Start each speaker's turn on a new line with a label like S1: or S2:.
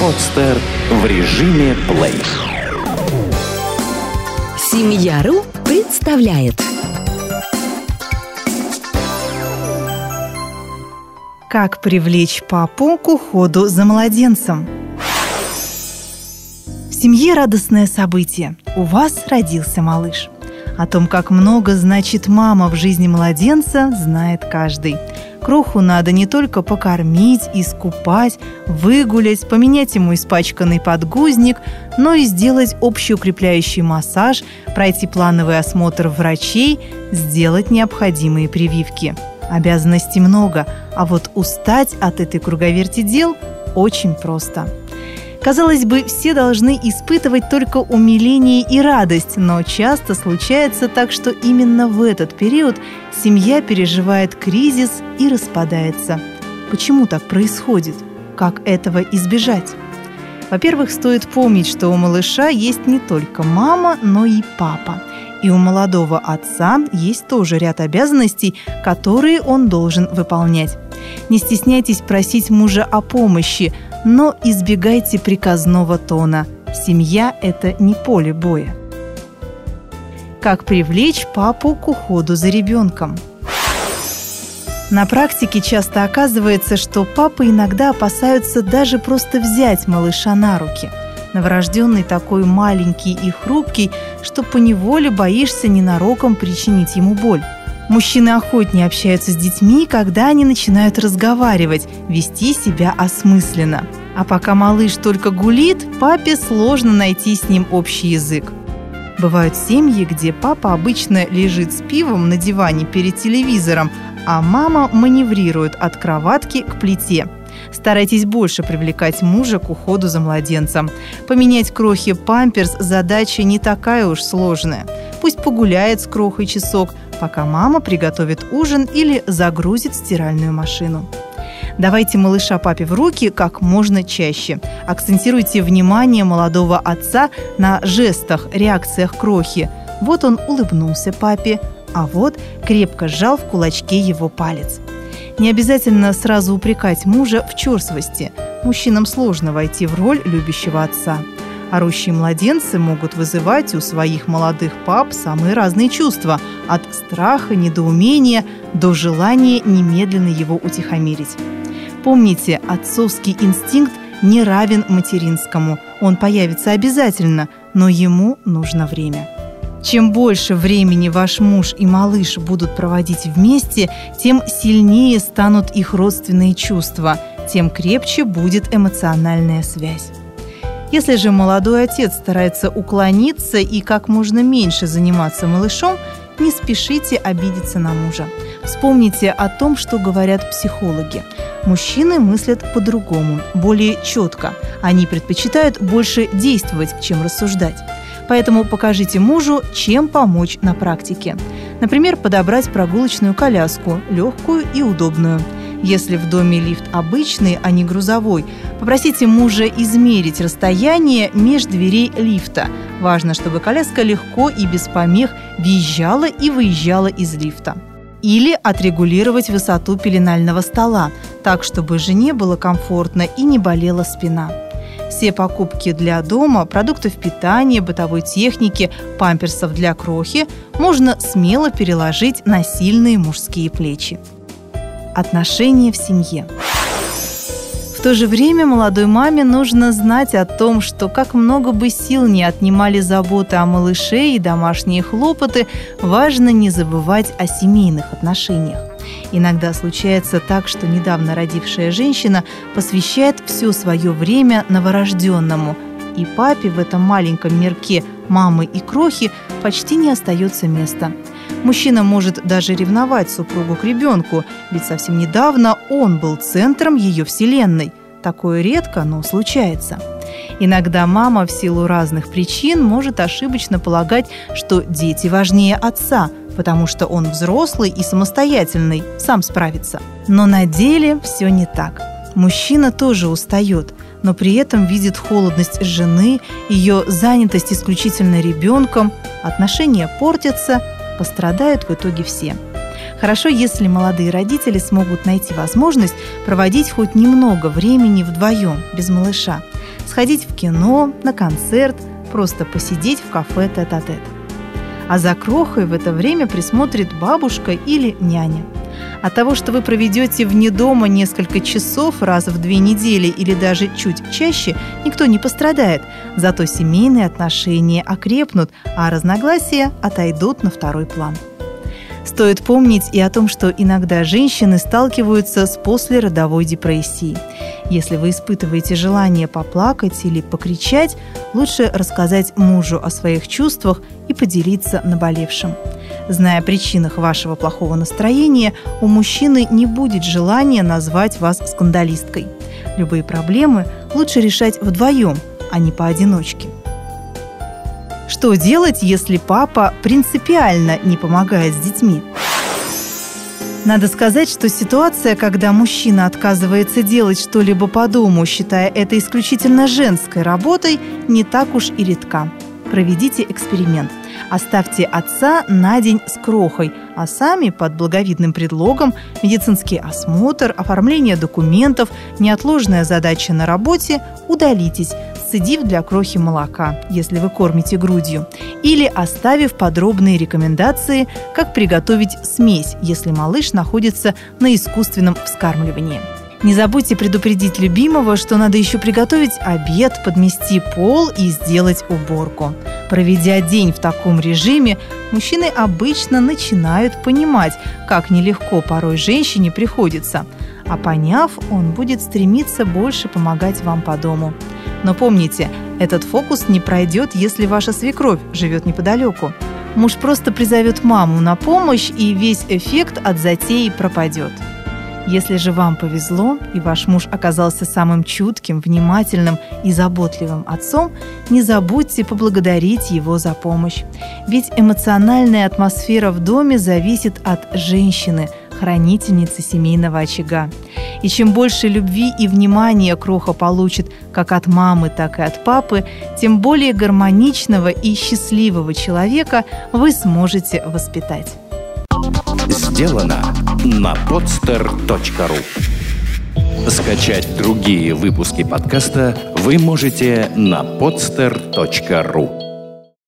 S1: Подстер в режиме плей.
S2: Семья.ру представляет
S3: Как привлечь папу к уходу за младенцем? В семье радостное событие. У вас родился малыш. О том, как много значит мама в жизни младенца, знает каждый. Кроху надо не только покормить, искупать, выгулять, поменять ему испачканный подгузник, но и сделать общеукрепляющий массаж, пройти плановый осмотр врачей, сделать необходимые прививки. Обязанностей много, а вот устать от этой круговерти дел очень просто – Казалось бы, все должны испытывать только умиление и радость, но часто случается так, что именно в этот период семья переживает кризис и распадается. Почему так происходит? Как этого избежать? Во-первых, стоит помнить, что у малыша есть не только мама, но и папа. И у молодого отца есть тоже ряд обязанностей, которые он должен выполнять. Не стесняйтесь просить мужа о помощи, но избегайте приказного тона. Семья – это не поле боя. Как привлечь папу к уходу за ребенком? На практике часто оказывается, что папы иногда опасаются даже просто взять малыша на руки. Новорожденный такой маленький и хрупкий, что поневоле боишься ненароком причинить ему боль. Мужчины охотнее общаются с детьми, когда они начинают разговаривать, вести себя осмысленно. А пока малыш только гулит, папе сложно найти с ним общий язык. Бывают семьи, где папа обычно лежит с пивом на диване перед телевизором, а мама маневрирует от кроватки к плите. Старайтесь больше привлекать мужа к уходу за младенцем. Поменять крохи памперс – задача не такая уж сложная. Пусть погуляет с крохой часок – пока мама приготовит ужин или загрузит стиральную машину. Давайте малыша папе в руки как можно чаще. Акцентируйте внимание молодого отца на жестах, реакциях крохи. Вот он улыбнулся папе, а вот крепко сжал в кулачке его палец. Не обязательно сразу упрекать мужа в черствости. Мужчинам сложно войти в роль любящего отца. Орущие младенцы могут вызывать у своих молодых пап самые разные чувства – от страха, недоумения до желания немедленно его утихомирить. Помните, отцовский инстинкт не равен материнскому. Он появится обязательно, но ему нужно время. Чем больше времени ваш муж и малыш будут проводить вместе, тем сильнее станут их родственные чувства, тем крепче будет эмоциональная связь. Если же молодой отец старается уклониться и как можно меньше заниматься малышом, не спешите обидеться на мужа. Вспомните о том, что говорят психологи. Мужчины мыслят по-другому, более четко. Они предпочитают больше действовать, чем рассуждать. Поэтому покажите мужу, чем помочь на практике. Например, подобрать прогулочную коляску, легкую и удобную – если в доме лифт обычный, а не грузовой, попросите мужа измерить расстояние между дверей лифта. Важно, чтобы коляска легко и без помех въезжала и выезжала из лифта. Или отрегулировать высоту пеленального стола, так, чтобы жене было комфортно и не болела спина. Все покупки для дома, продуктов питания, бытовой техники, памперсов для крохи можно смело переложить на сильные мужские плечи отношения в семье. В то же время молодой маме нужно знать о том, что как много бы сил не отнимали заботы о малыше и домашние хлопоты, важно не забывать о семейных отношениях. Иногда случается так, что недавно родившая женщина посвящает все свое время новорожденному, и папе в этом маленьком мирке мамы и крохи почти не остается места – Мужчина может даже ревновать супругу к ребенку, ведь совсем недавно он был центром ее вселенной. Такое редко, но случается. Иногда мама в силу разных причин может ошибочно полагать, что дети важнее отца, потому что он взрослый и самостоятельный, сам справится. Но на деле все не так. Мужчина тоже устает, но при этом видит холодность жены, ее занятость исключительно ребенком, отношения портятся – пострадают в итоге все. Хорошо, если молодые родители смогут найти возможность проводить хоть немного времени вдвоем, без малыша. Сходить в кино, на концерт, просто посидеть в кафе тет-а-тет. А за крохой в это время присмотрит бабушка или няня. От того, что вы проведете вне дома несколько часов раз в две недели или даже чуть чаще, никто не пострадает. Зато семейные отношения окрепнут, а разногласия отойдут на второй план. Стоит помнить и о том, что иногда женщины сталкиваются с послеродовой депрессией. Если вы испытываете желание поплакать или покричать, лучше рассказать мужу о своих чувствах и поделиться наболевшим. Зная о причинах вашего плохого настроения, у мужчины не будет желания назвать вас скандалисткой. Любые проблемы лучше решать вдвоем, а не поодиночке. Что делать, если папа принципиально не помогает с детьми? Надо сказать, что ситуация, когда мужчина отказывается делать что-либо по дому, считая это исключительно женской работой, не так уж и редка. Проведите эксперимент. Оставьте отца на день с крохой, а сами под благовидным предлогом медицинский осмотр, оформление документов, неотложная задача на работе удалитесь, сцедив для крохи молока, если вы кормите грудью, или оставив подробные рекомендации, как приготовить смесь, если малыш находится на искусственном вскармливании. Не забудьте предупредить любимого, что надо еще приготовить обед, подмести пол и сделать уборку. Проведя день в таком режиме, мужчины обычно начинают понимать, как нелегко порой женщине приходится. А поняв, он будет стремиться больше помогать вам по дому. Но помните, этот фокус не пройдет, если ваша свекровь живет неподалеку. Муж просто призовет маму на помощь, и весь эффект от затеи пропадет. Если же вам повезло, и ваш муж оказался самым чутким, внимательным и заботливым отцом, не забудьте поблагодарить его за помощь. Ведь эмоциональная атмосфера в доме зависит от женщины, хранительницы семейного очага. И чем больше любви и внимания Кроха получит как от мамы, так и от папы, тем более гармоничного и счастливого человека вы сможете воспитать.
S1: Сделано на podster.ru Скачать другие выпуски подкаста вы можете на podster.ru